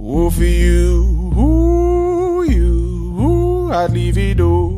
Oh, for you, ooh, you, ooh, I'd leave it all.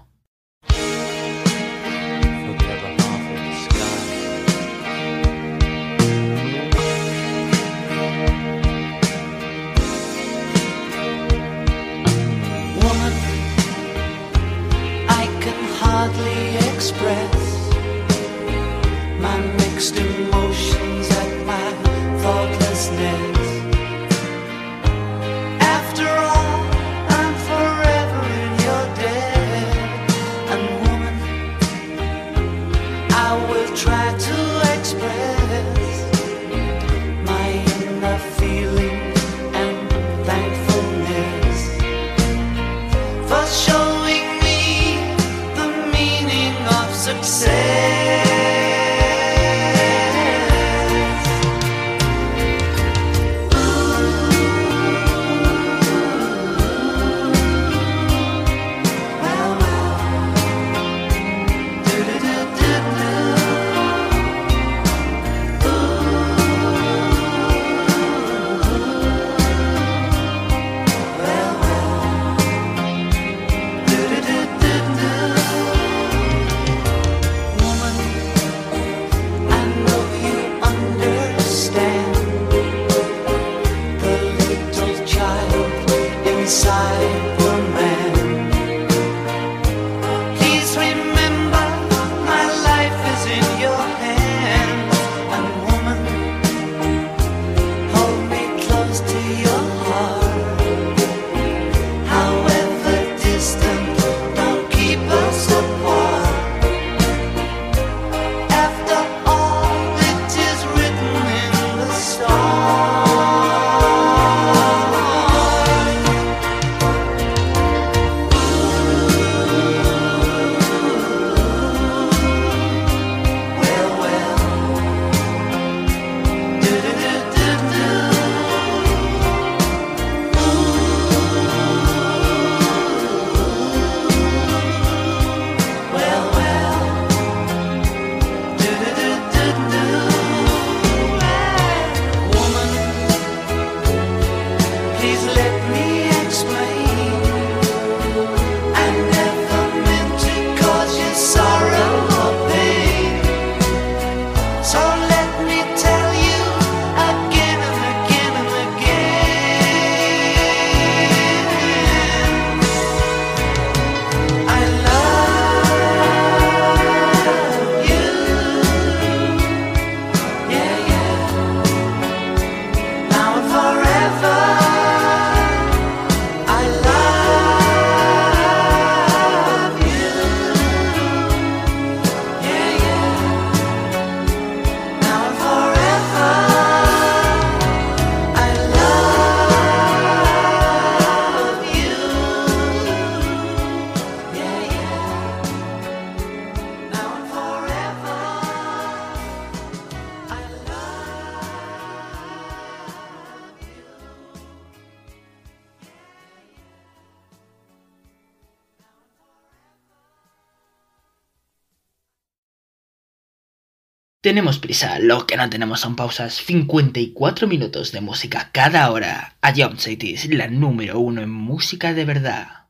Tenemos prisa, lo que no tenemos son pausas. 54 minutos de música cada hora. A Jump City, la número uno en música de verdad.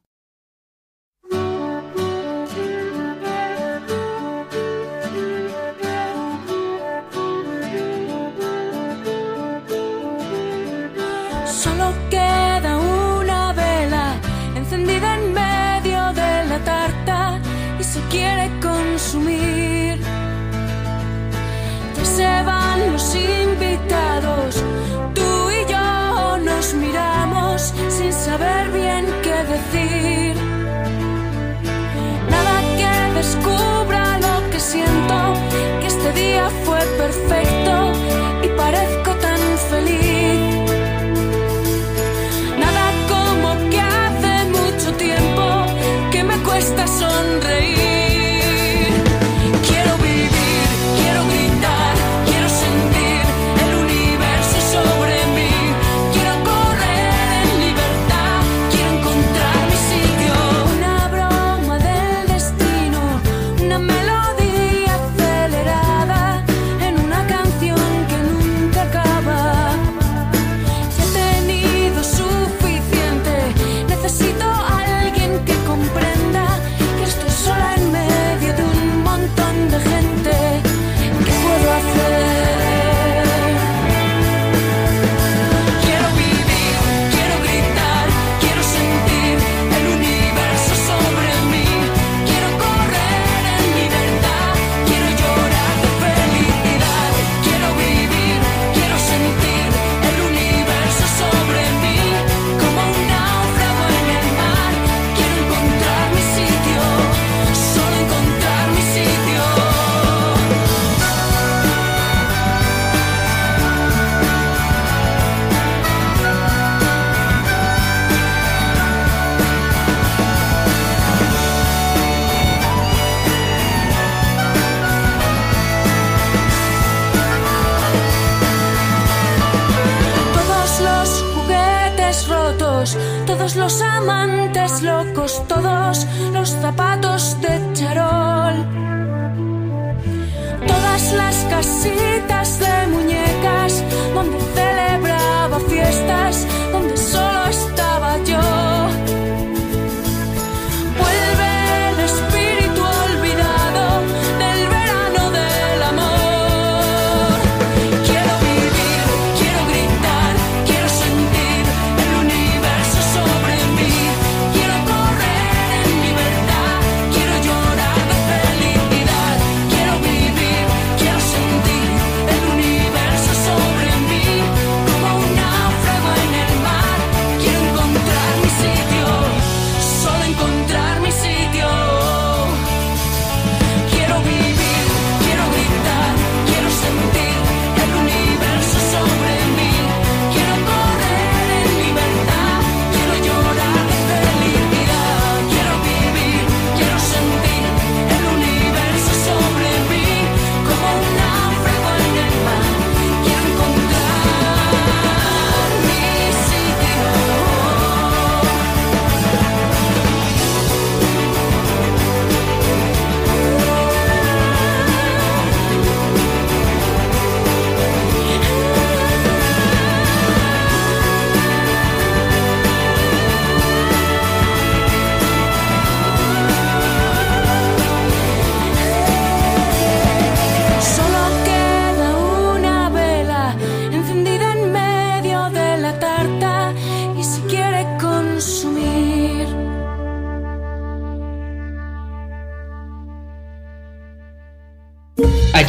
Todas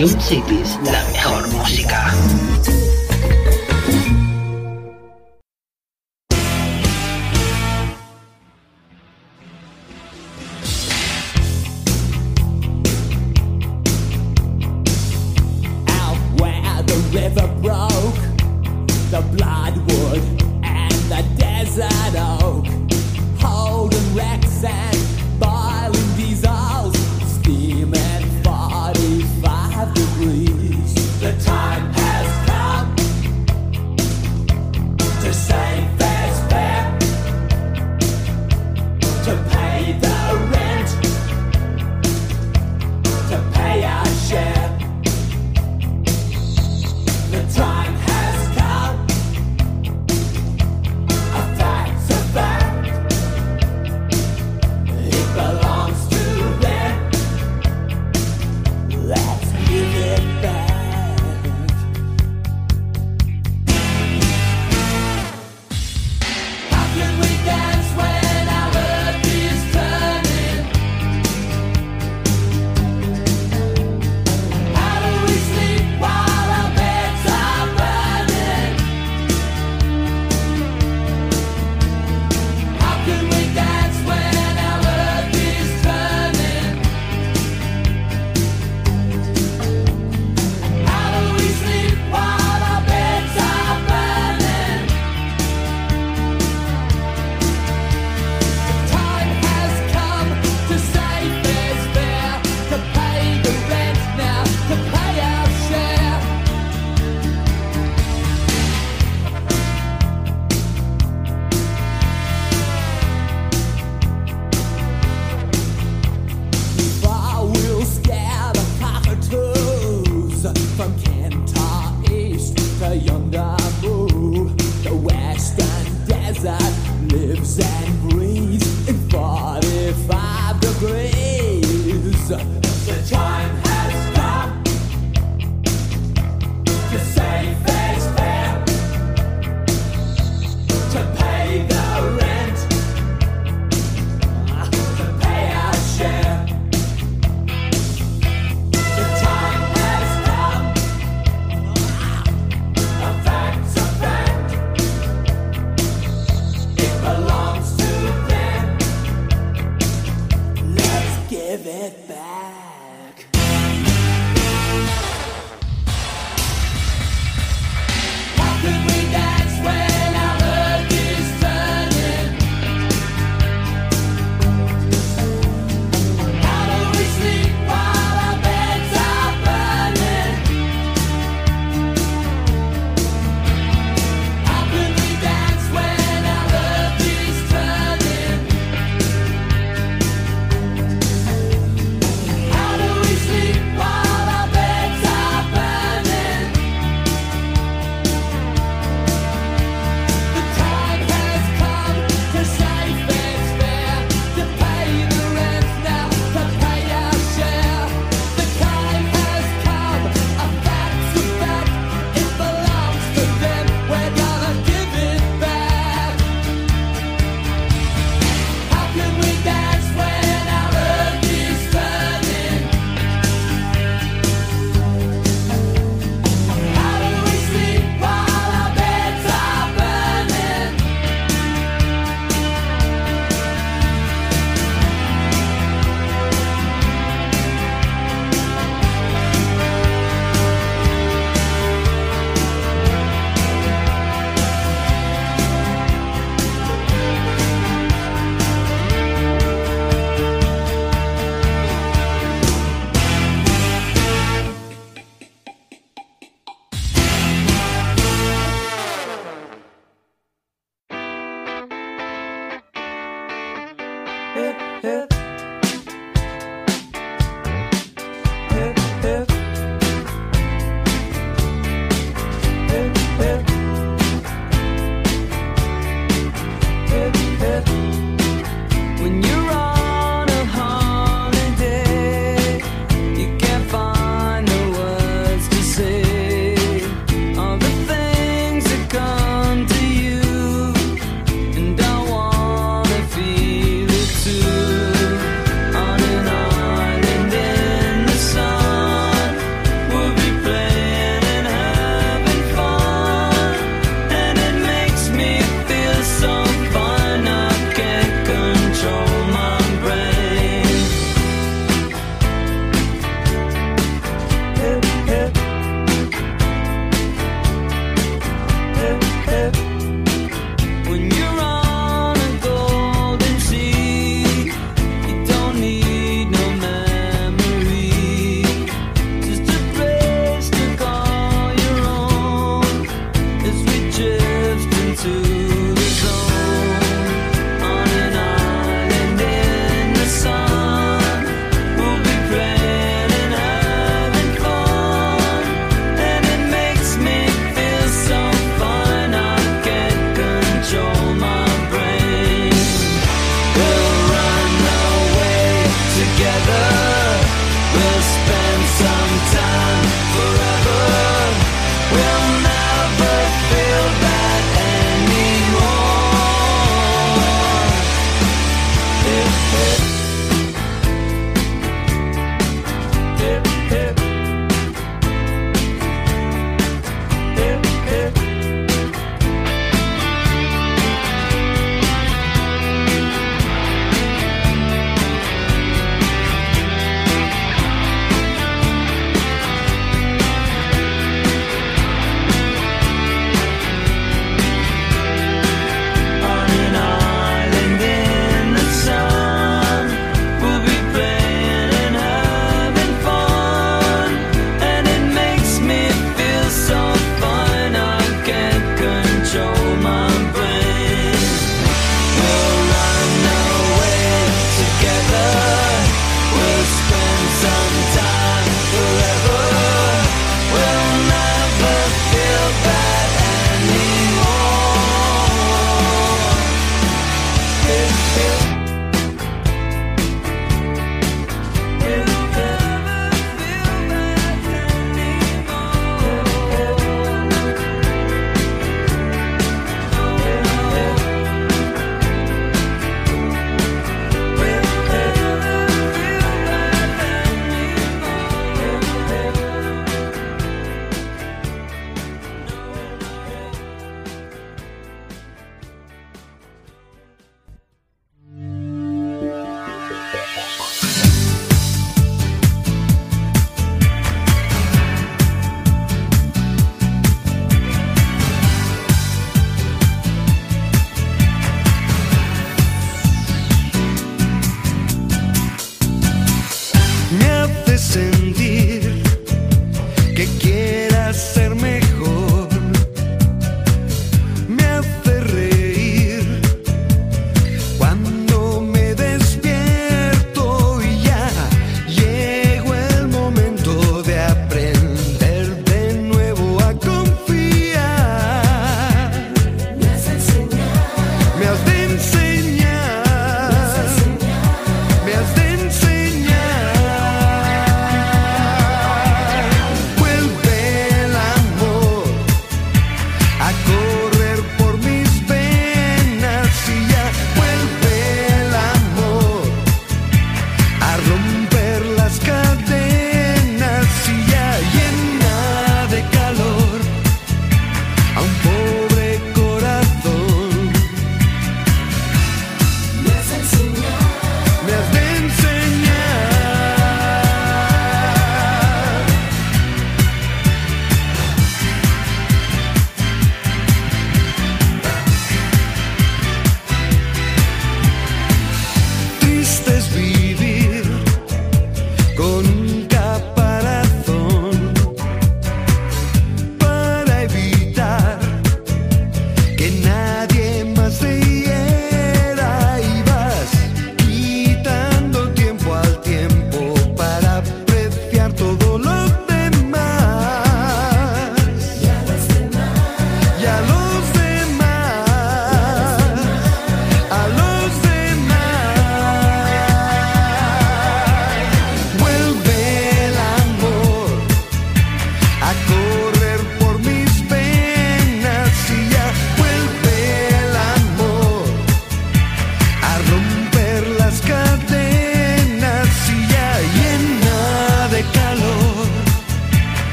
Ion Cities, la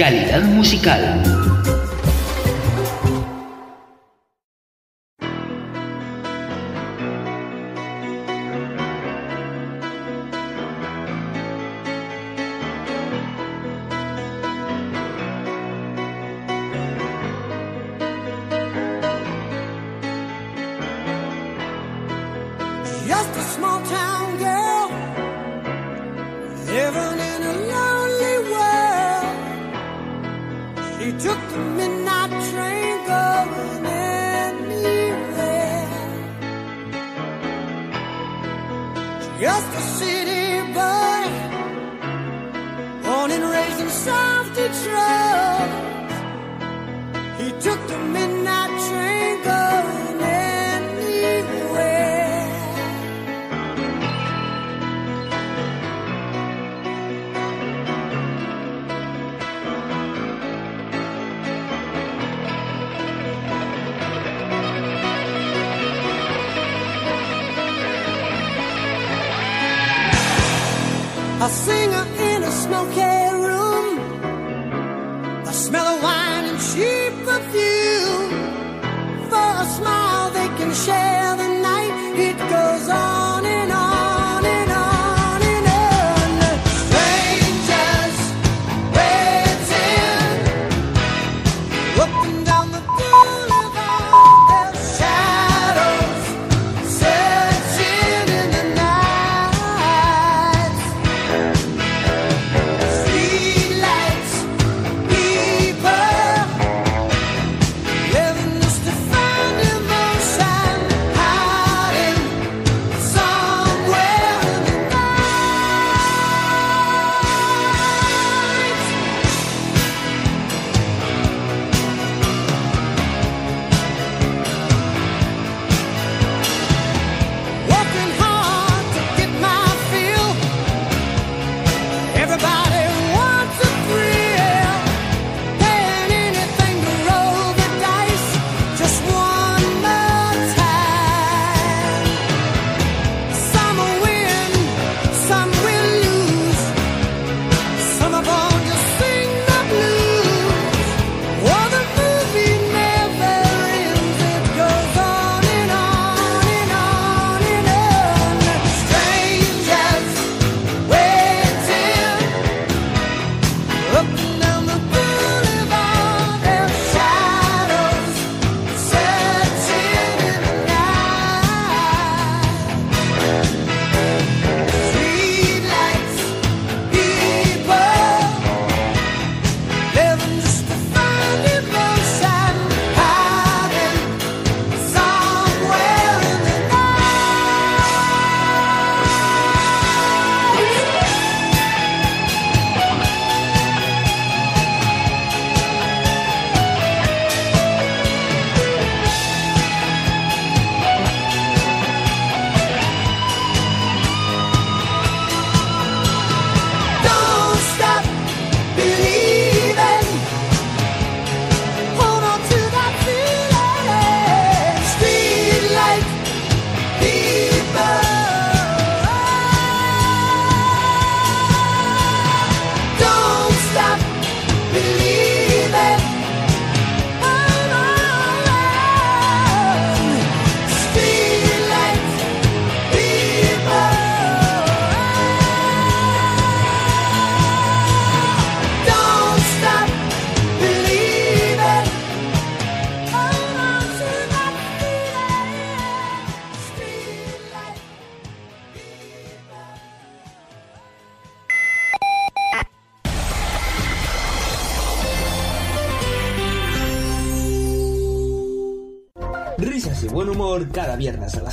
Calidad musical.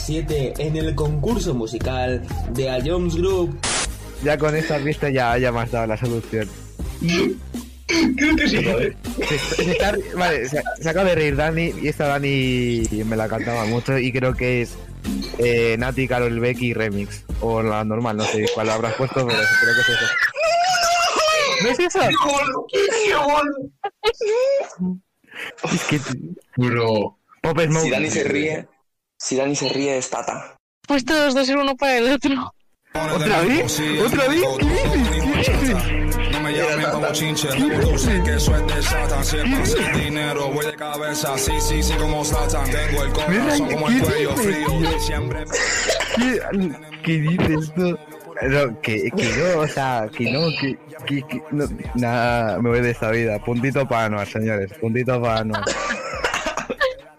en el concurso musical de A Jones Group. Ya con esta pista ya haya más dado la solución. Creo que sí, ¿eh? ¿vale? Se, acaba de reír Dani y esta Dani me la cantaba mucho y creo que es eh, Nati, Carol Becky Remix. O la normal, no sé cuál habrás puesto, pero creo que es eso. ¿No es eso? ¡Qué Es que... Bro. Pop Smoke. Si Dani se ríe... Si Dani se ríe, es Tata. Pues todos dos en uno para el otro. ¿Otra vez? ¿Otra vez? ¿Qué dices? No me llamen como chinche, tú sé que soy de Satan. Siempre sin dinero, voy de cabeza, sí, sí, sí, como Satan. Tengo el corazón como el cuello frío, siempre... ¿Qué dices tú? No, que, que yo, o sea, que no, que, que, que no, nada, me voy de esta vida. Puntito para no, señores, puntito para no.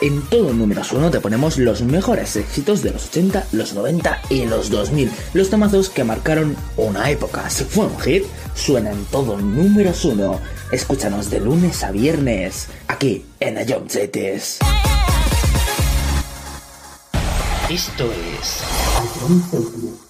En todo números uno te ponemos los mejores éxitos de los 80, los 90 y los 2000. Los tomazos que marcaron una época. Si fue un hit, suena en todo números uno. Escúchanos de lunes a viernes, aquí en Ion Cities. Esto es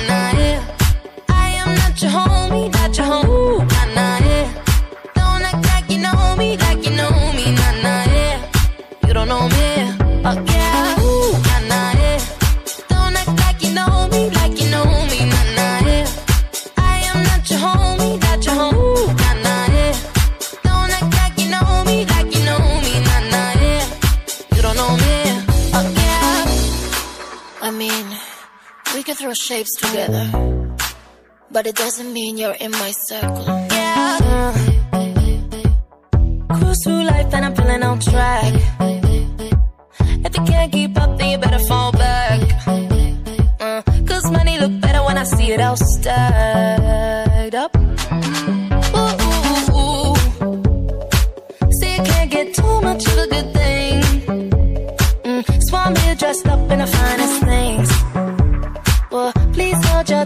can throw shapes together, but it doesn't mean you're in my circle. Yeah. Cruise through life and I'm feeling on track. If you can't keep up, then you better fall back. Uh, Cause money look better when I see it all stacked up. Ooh. See, you can't get too much of a good thing. Mm, so I'm here dressed up in the finest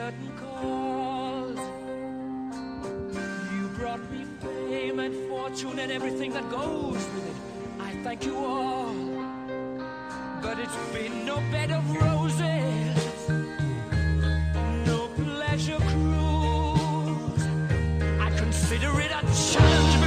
curtain calls. You brought me fame and fortune and everything that goes with it. I thank you all. But it's been no bed of roses, no pleasure cruise. I consider it a challenge.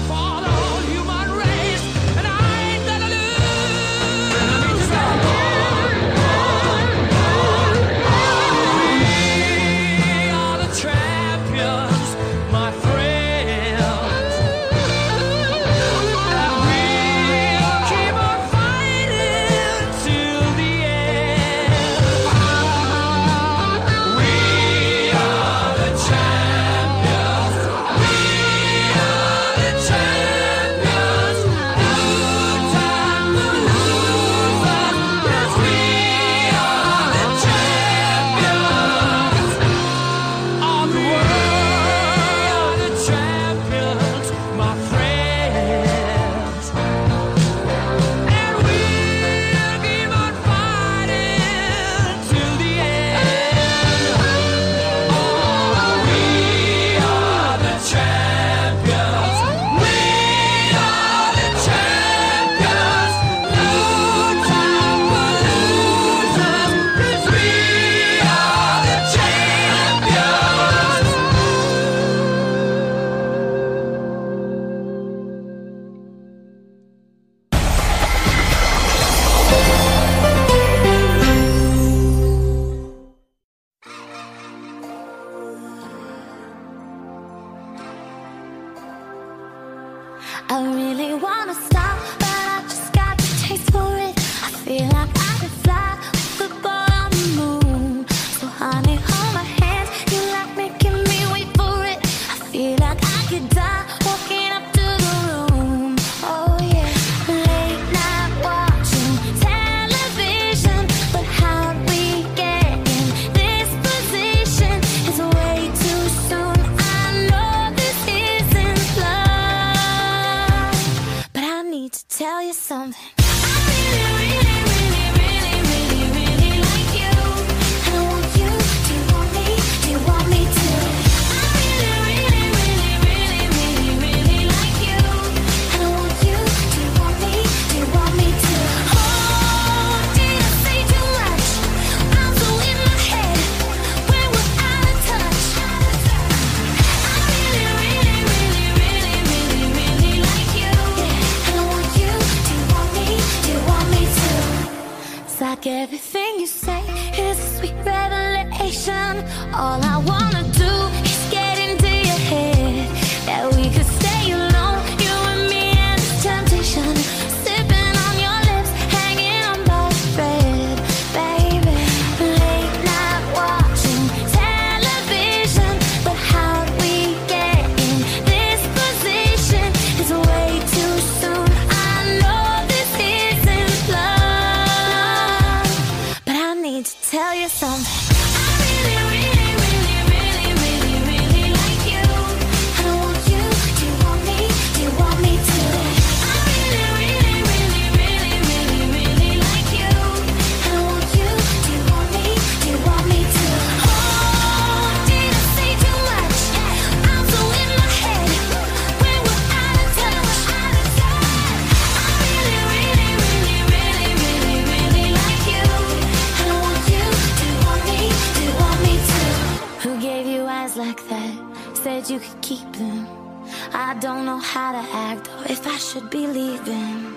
should be leaving.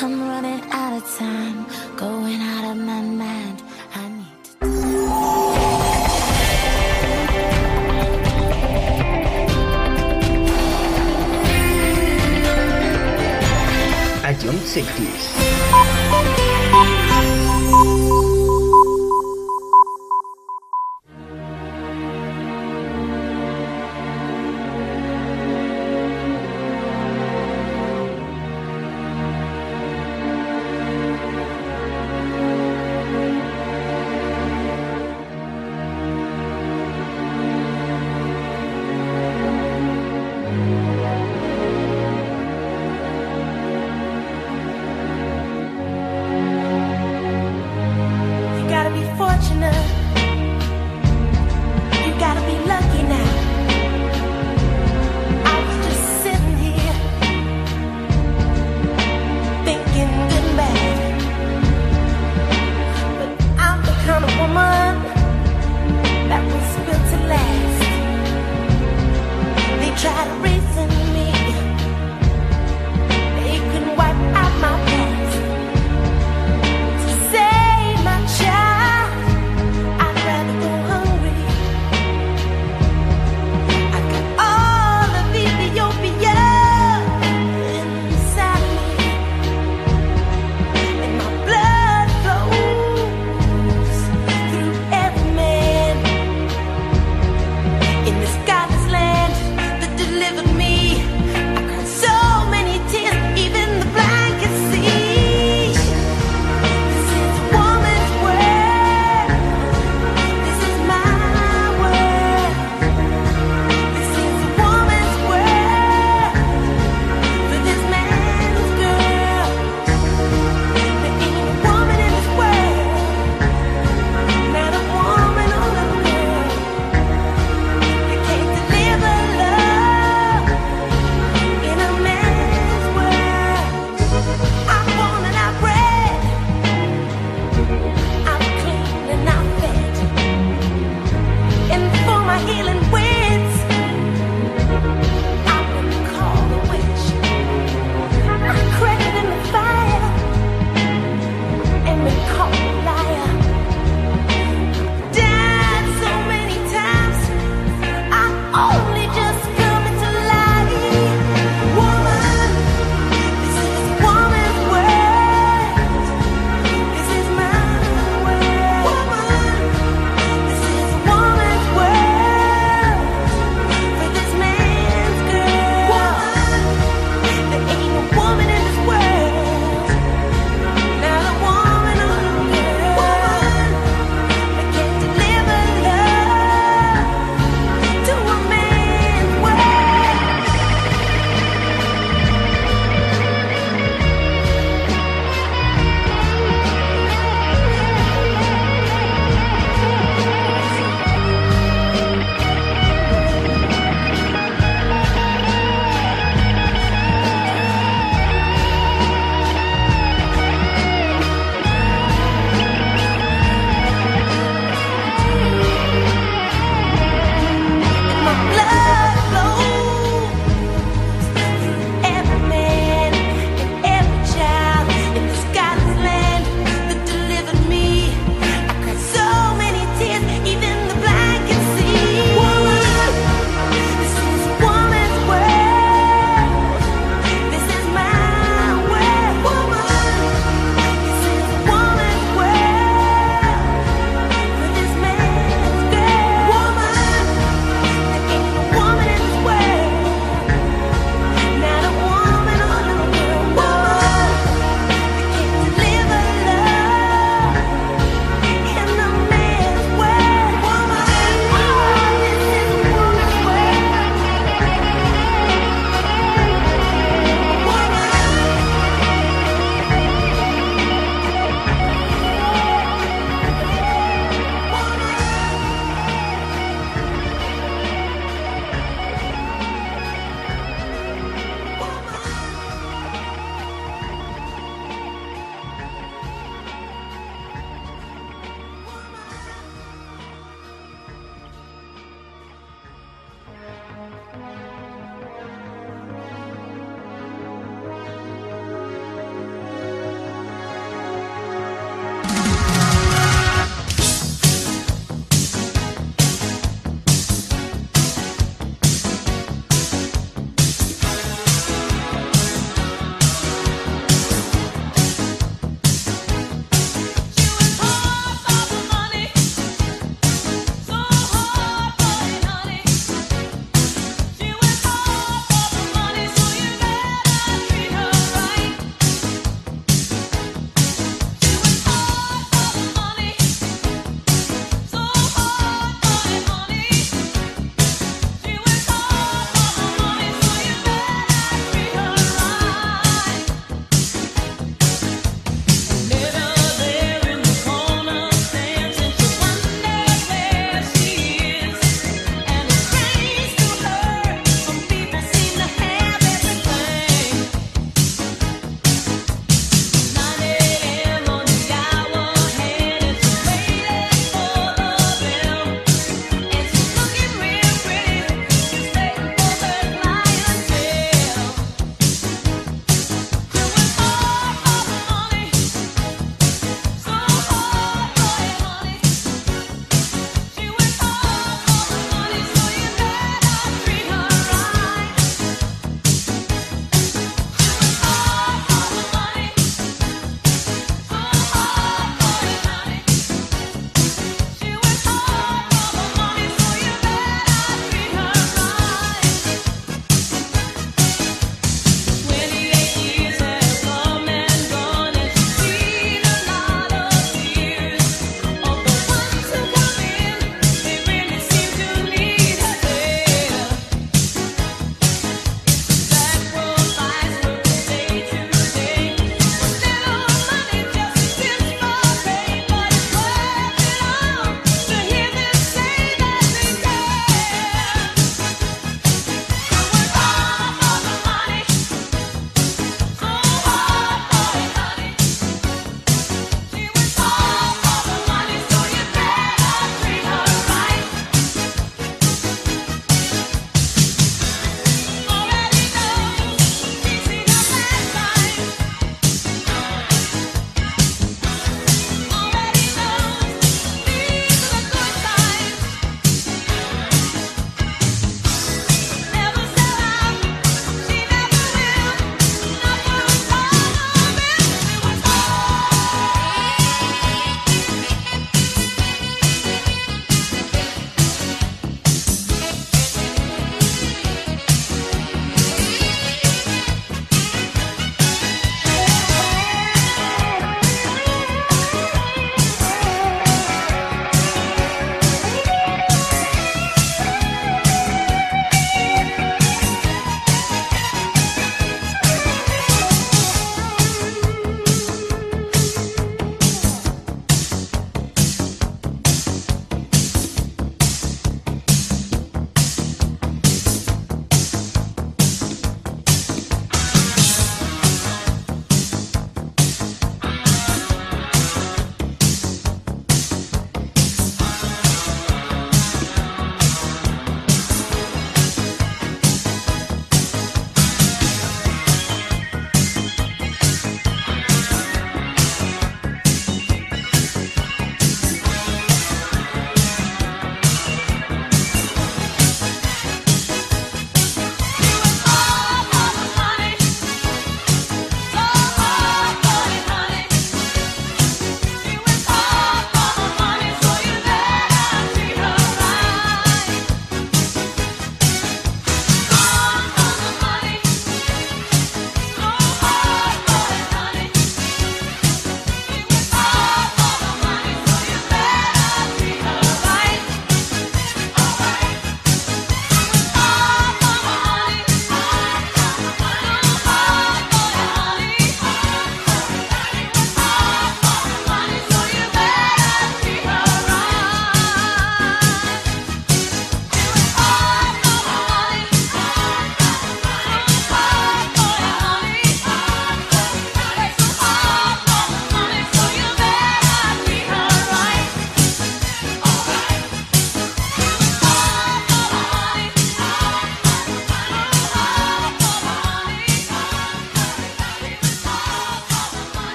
I'm running out of time, going out of my mind.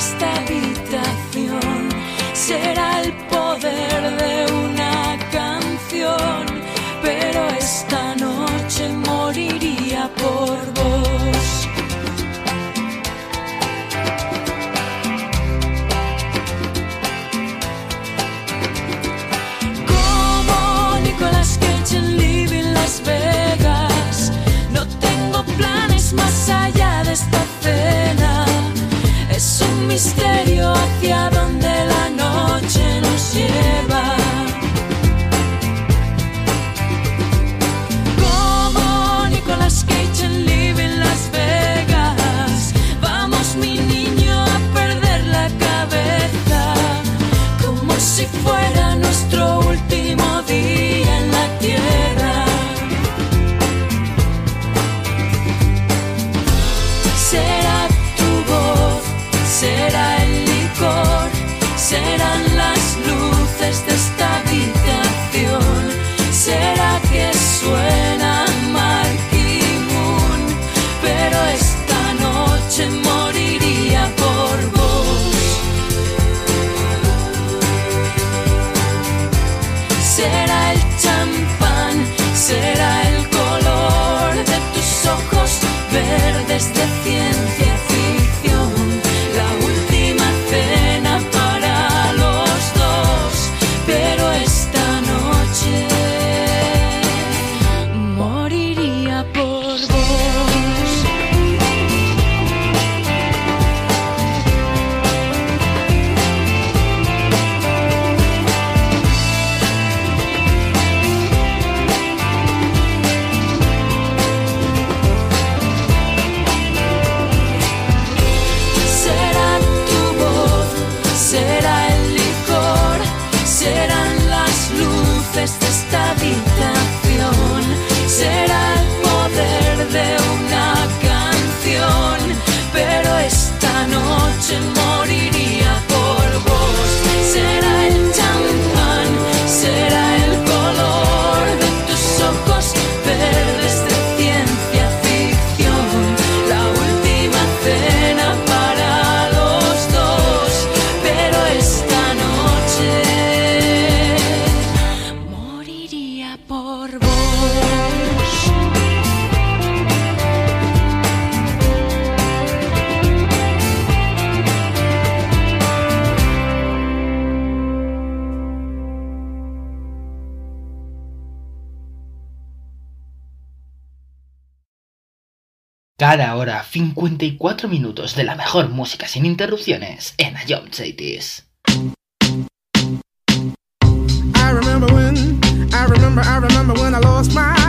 esta habitación será el poder de una canción, pero esta noche moriría por vos. Como Nicolas Cage en Living Las Vegas, no tengo planes más allá. misterio hacia donde la noche nos lleva. Como Nicolas Cage en Live en Las Vegas, vamos mi niño a perder la cabeza, como si fuera nuestro último día en la tierra. serán las luces de 54 minutos de la mejor música sin interrupciones en Ayom Cities. I remember when, I remember, I remember when I lost my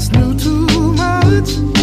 just knew too much.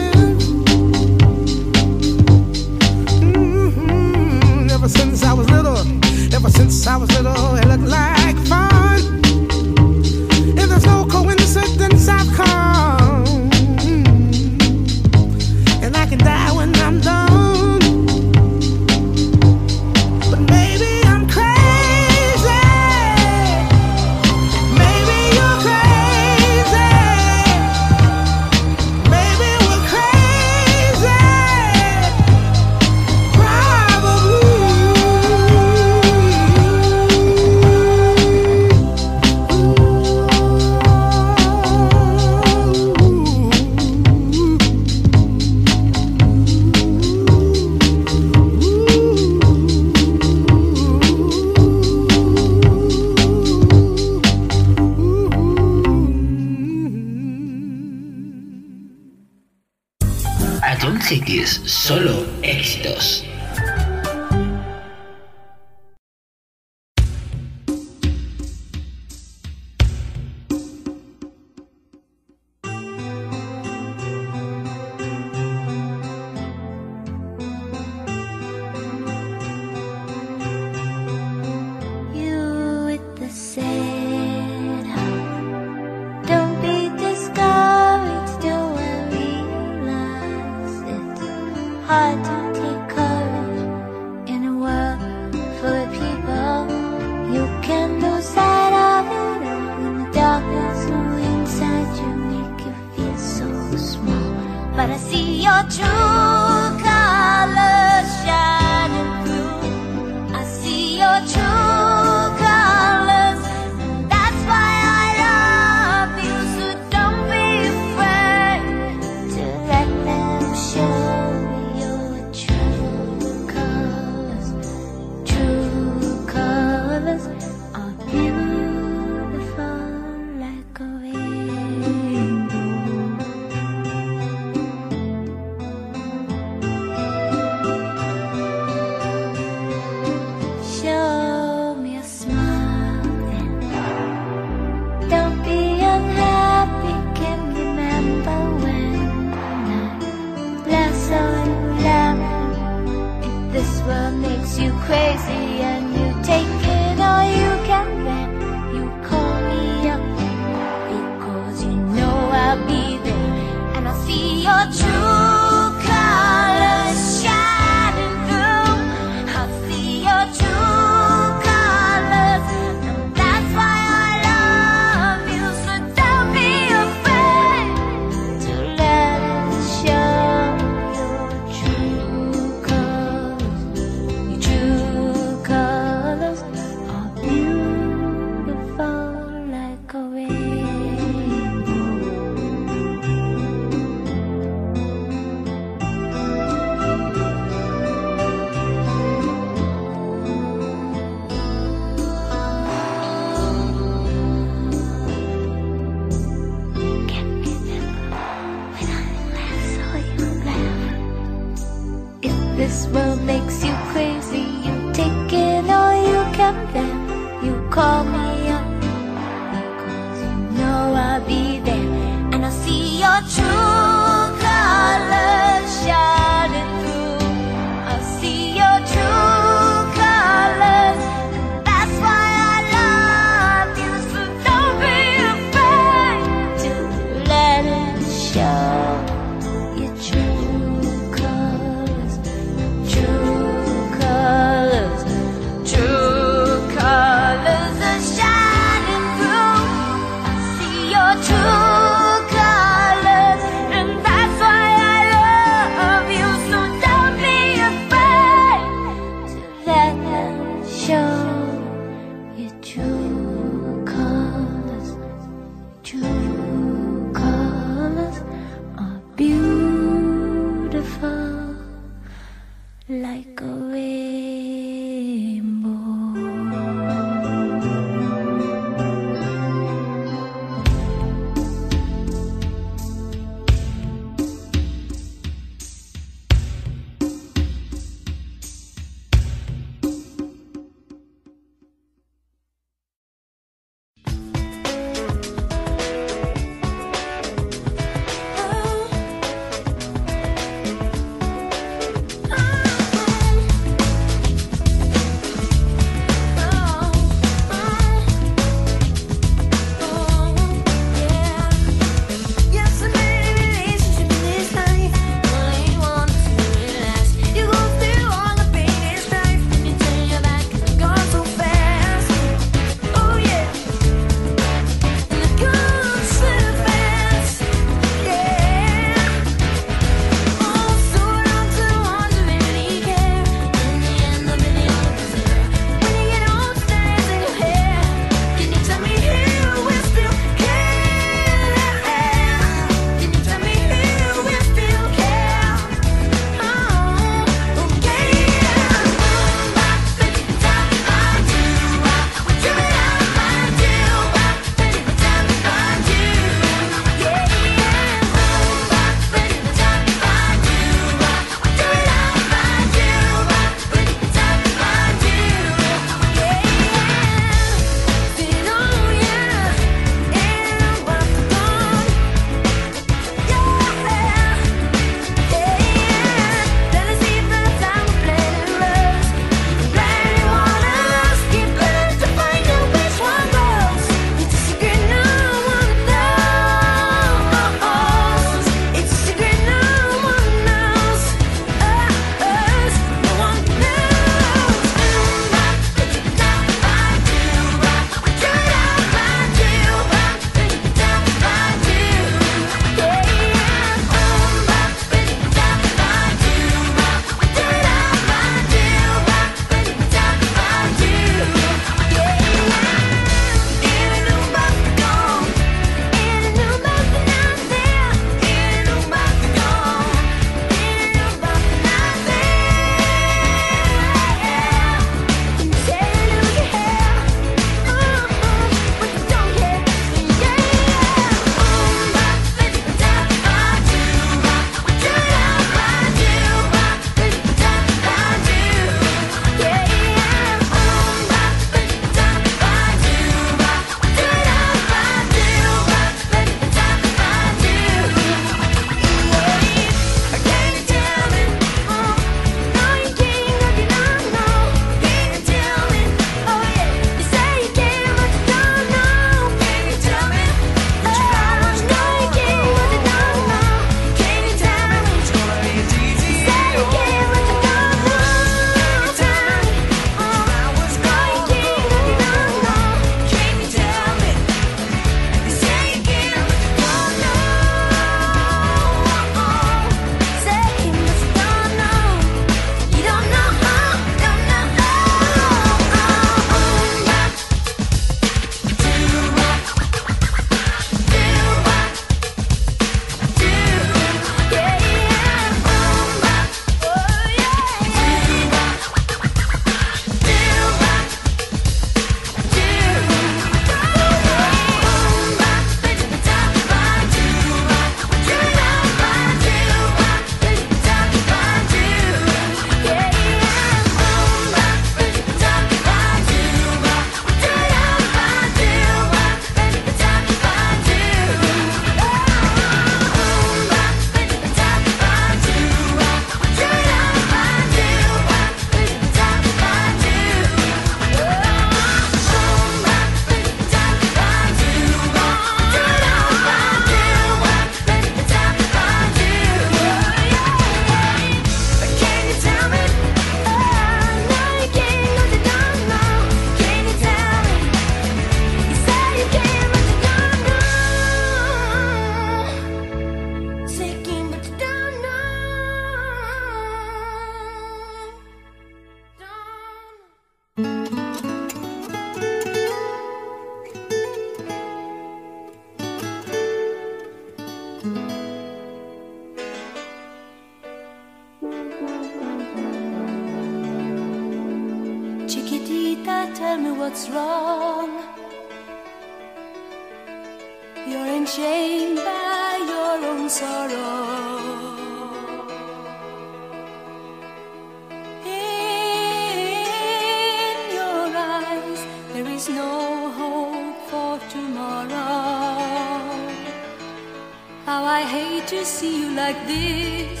How I hate to see you like this.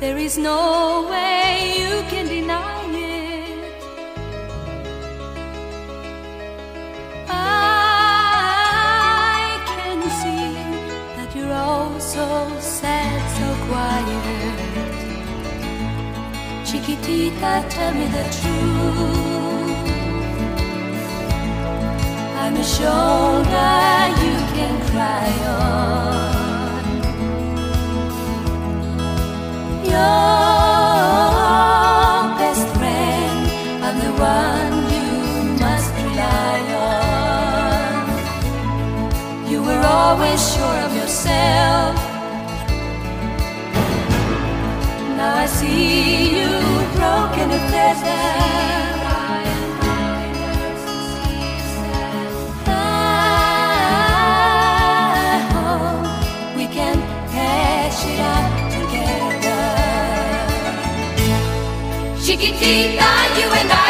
There is no way you can deny it. I can see that you're all so sad, so quiet. Chiquitita, tell me the truth. find a shoulder you can cry on. Your best friend, I'm the one you must rely on. You were always sure of yourself. Now I see you broken and pleasant. Tiki you and I.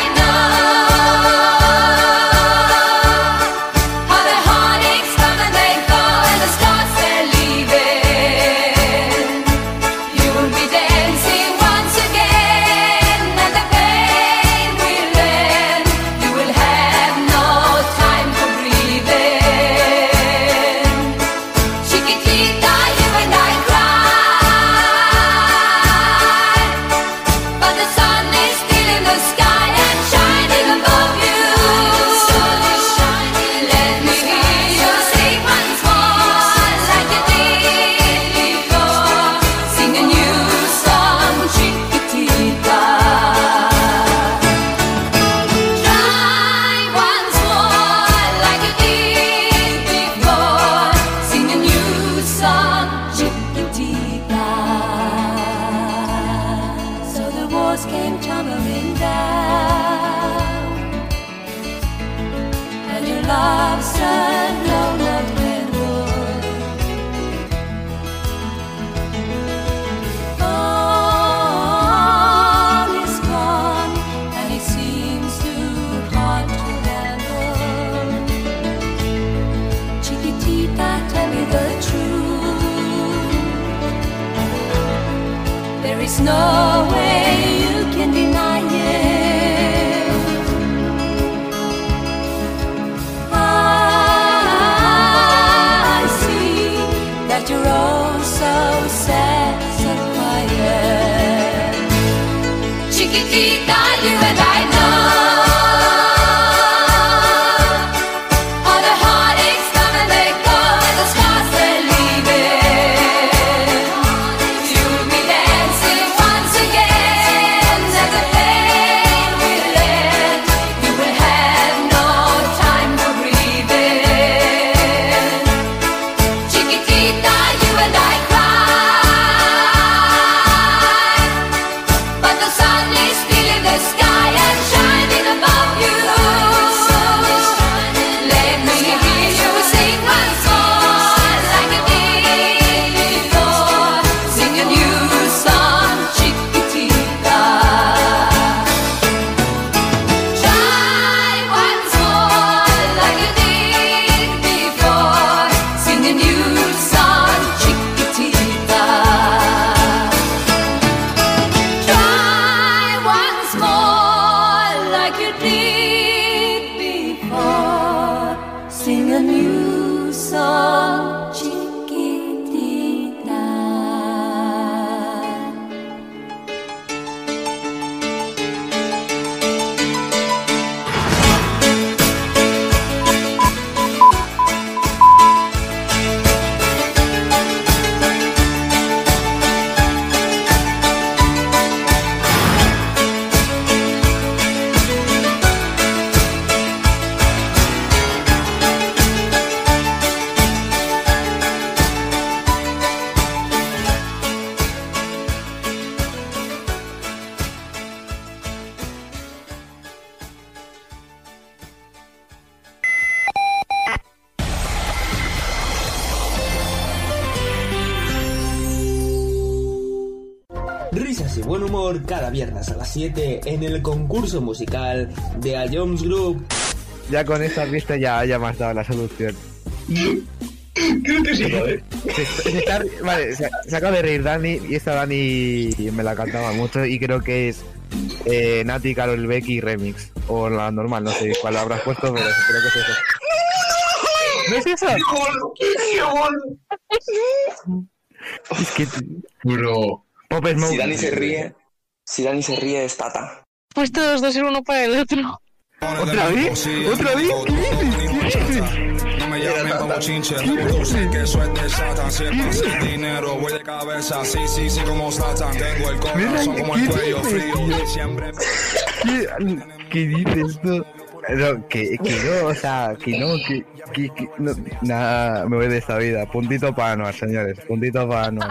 en el concurso musical de A Jones Group. Ya con esta pista ya, ya me has dado la solución. Creo que sí. Se, vale, se, acaba de reír Dani y esta Dani me la cantaba mucho y creo que es eh, Nati, Carol Becky Remix. O la normal, no sé cuál habrás puesto, pero creo que es eso. ¿No es si Dani se ríe es Tata. Pues todos dos ser uno para el otro. ¿Otra vez? ¿Otra vez? ¿Qué dices? ¿Qué dices? No me llamen pa' bochinche, tú sé que eso es de Satan. Si es sin dinero, voy de cabeza. Sí, sí, sí, como Satan. Tengo el corazón como el cuello frío. Siempre ¿Qué, qué dices tú? No, que, que no, o sea, que no, que, que, que no, nada, me voy de esta vida. Puntito para Anuar, señores, puntito para Anuar.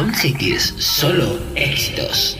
Ion Cities, solo éxitos.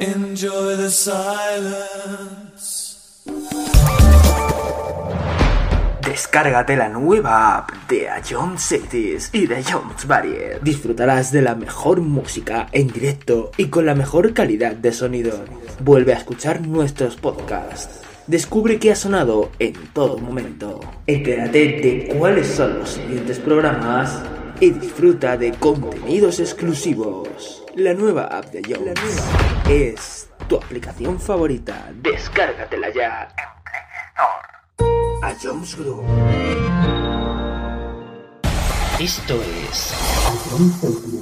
Enjoy the silence. Descárgate la nueva app de Ion Cities y de Jones Barrier. Disfrutarás de la mejor música en directo y con la mejor calidad de sonido. Vuelve a escuchar nuestros podcasts. Descubre qué ha sonado en todo momento. Entérate de cuáles son los siguientes programas y disfruta de contenidos exclusivos. La nueva app de Jones es tu aplicación favorita. Descárgatela ya en Play Store. A Jones Group. Esto es. Jones.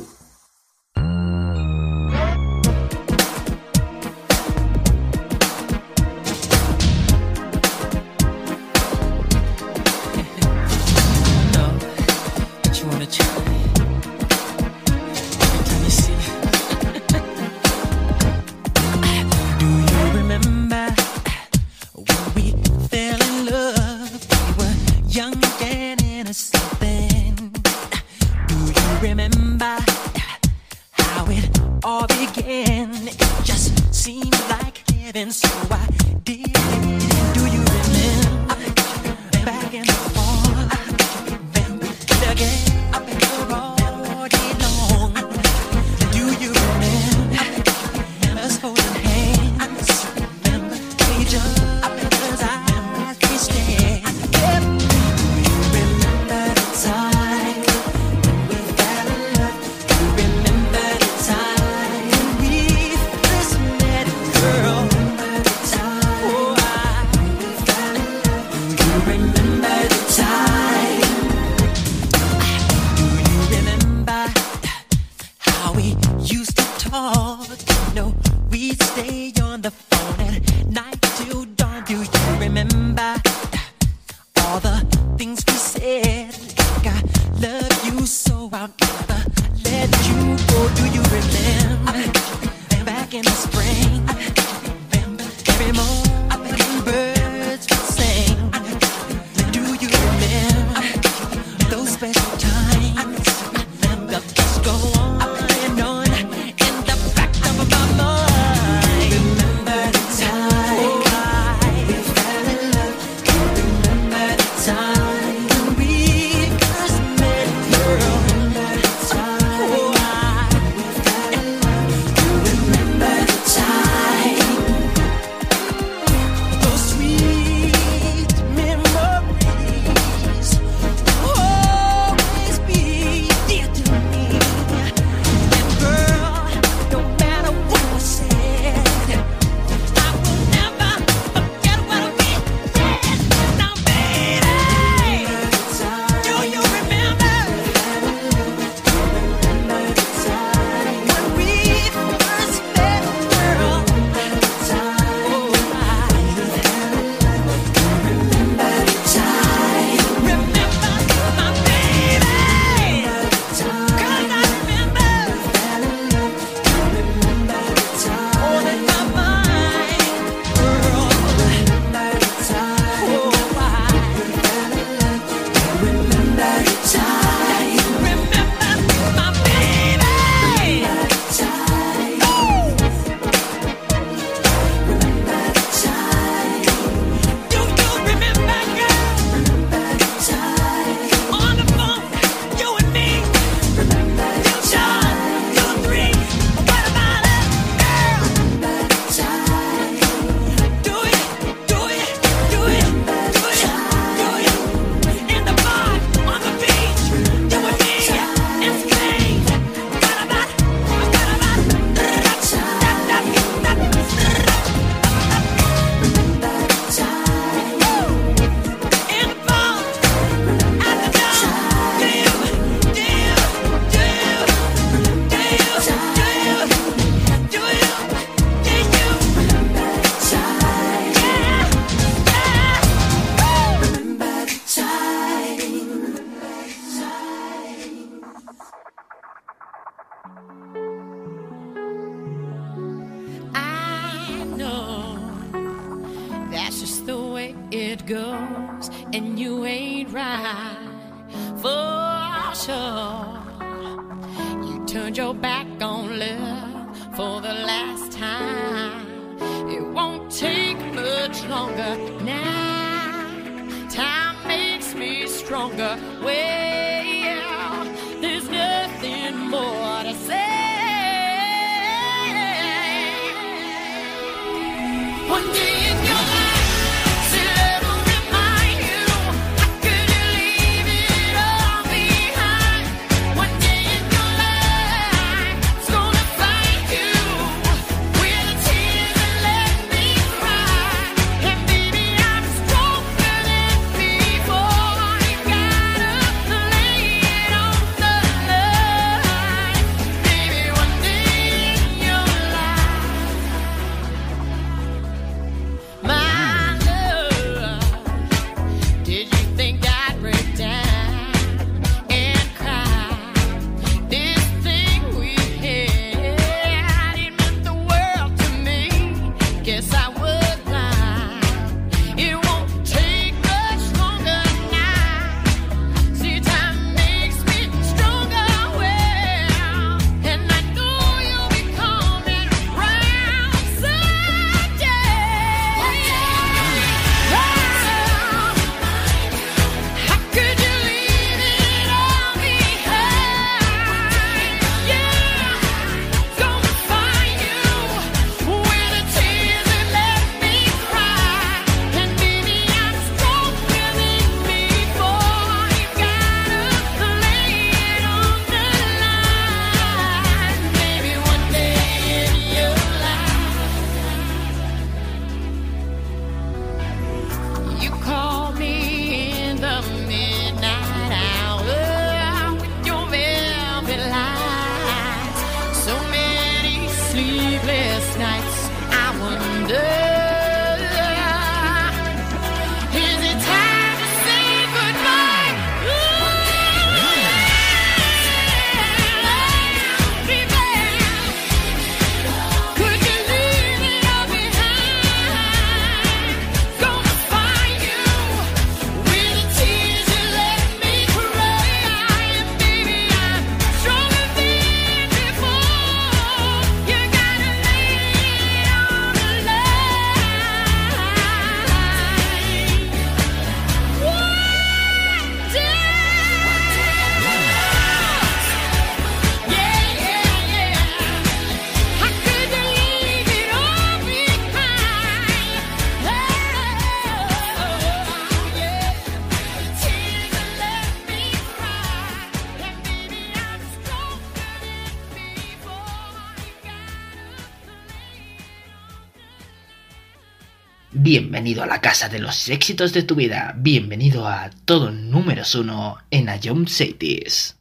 bienvenido a la casa de los éxitos de tu vida. Bienvenido a todo número uno en Ayom Cities.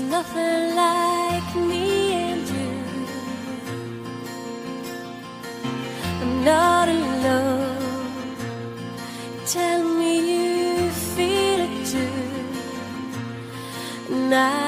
nothing like me and you. Not night.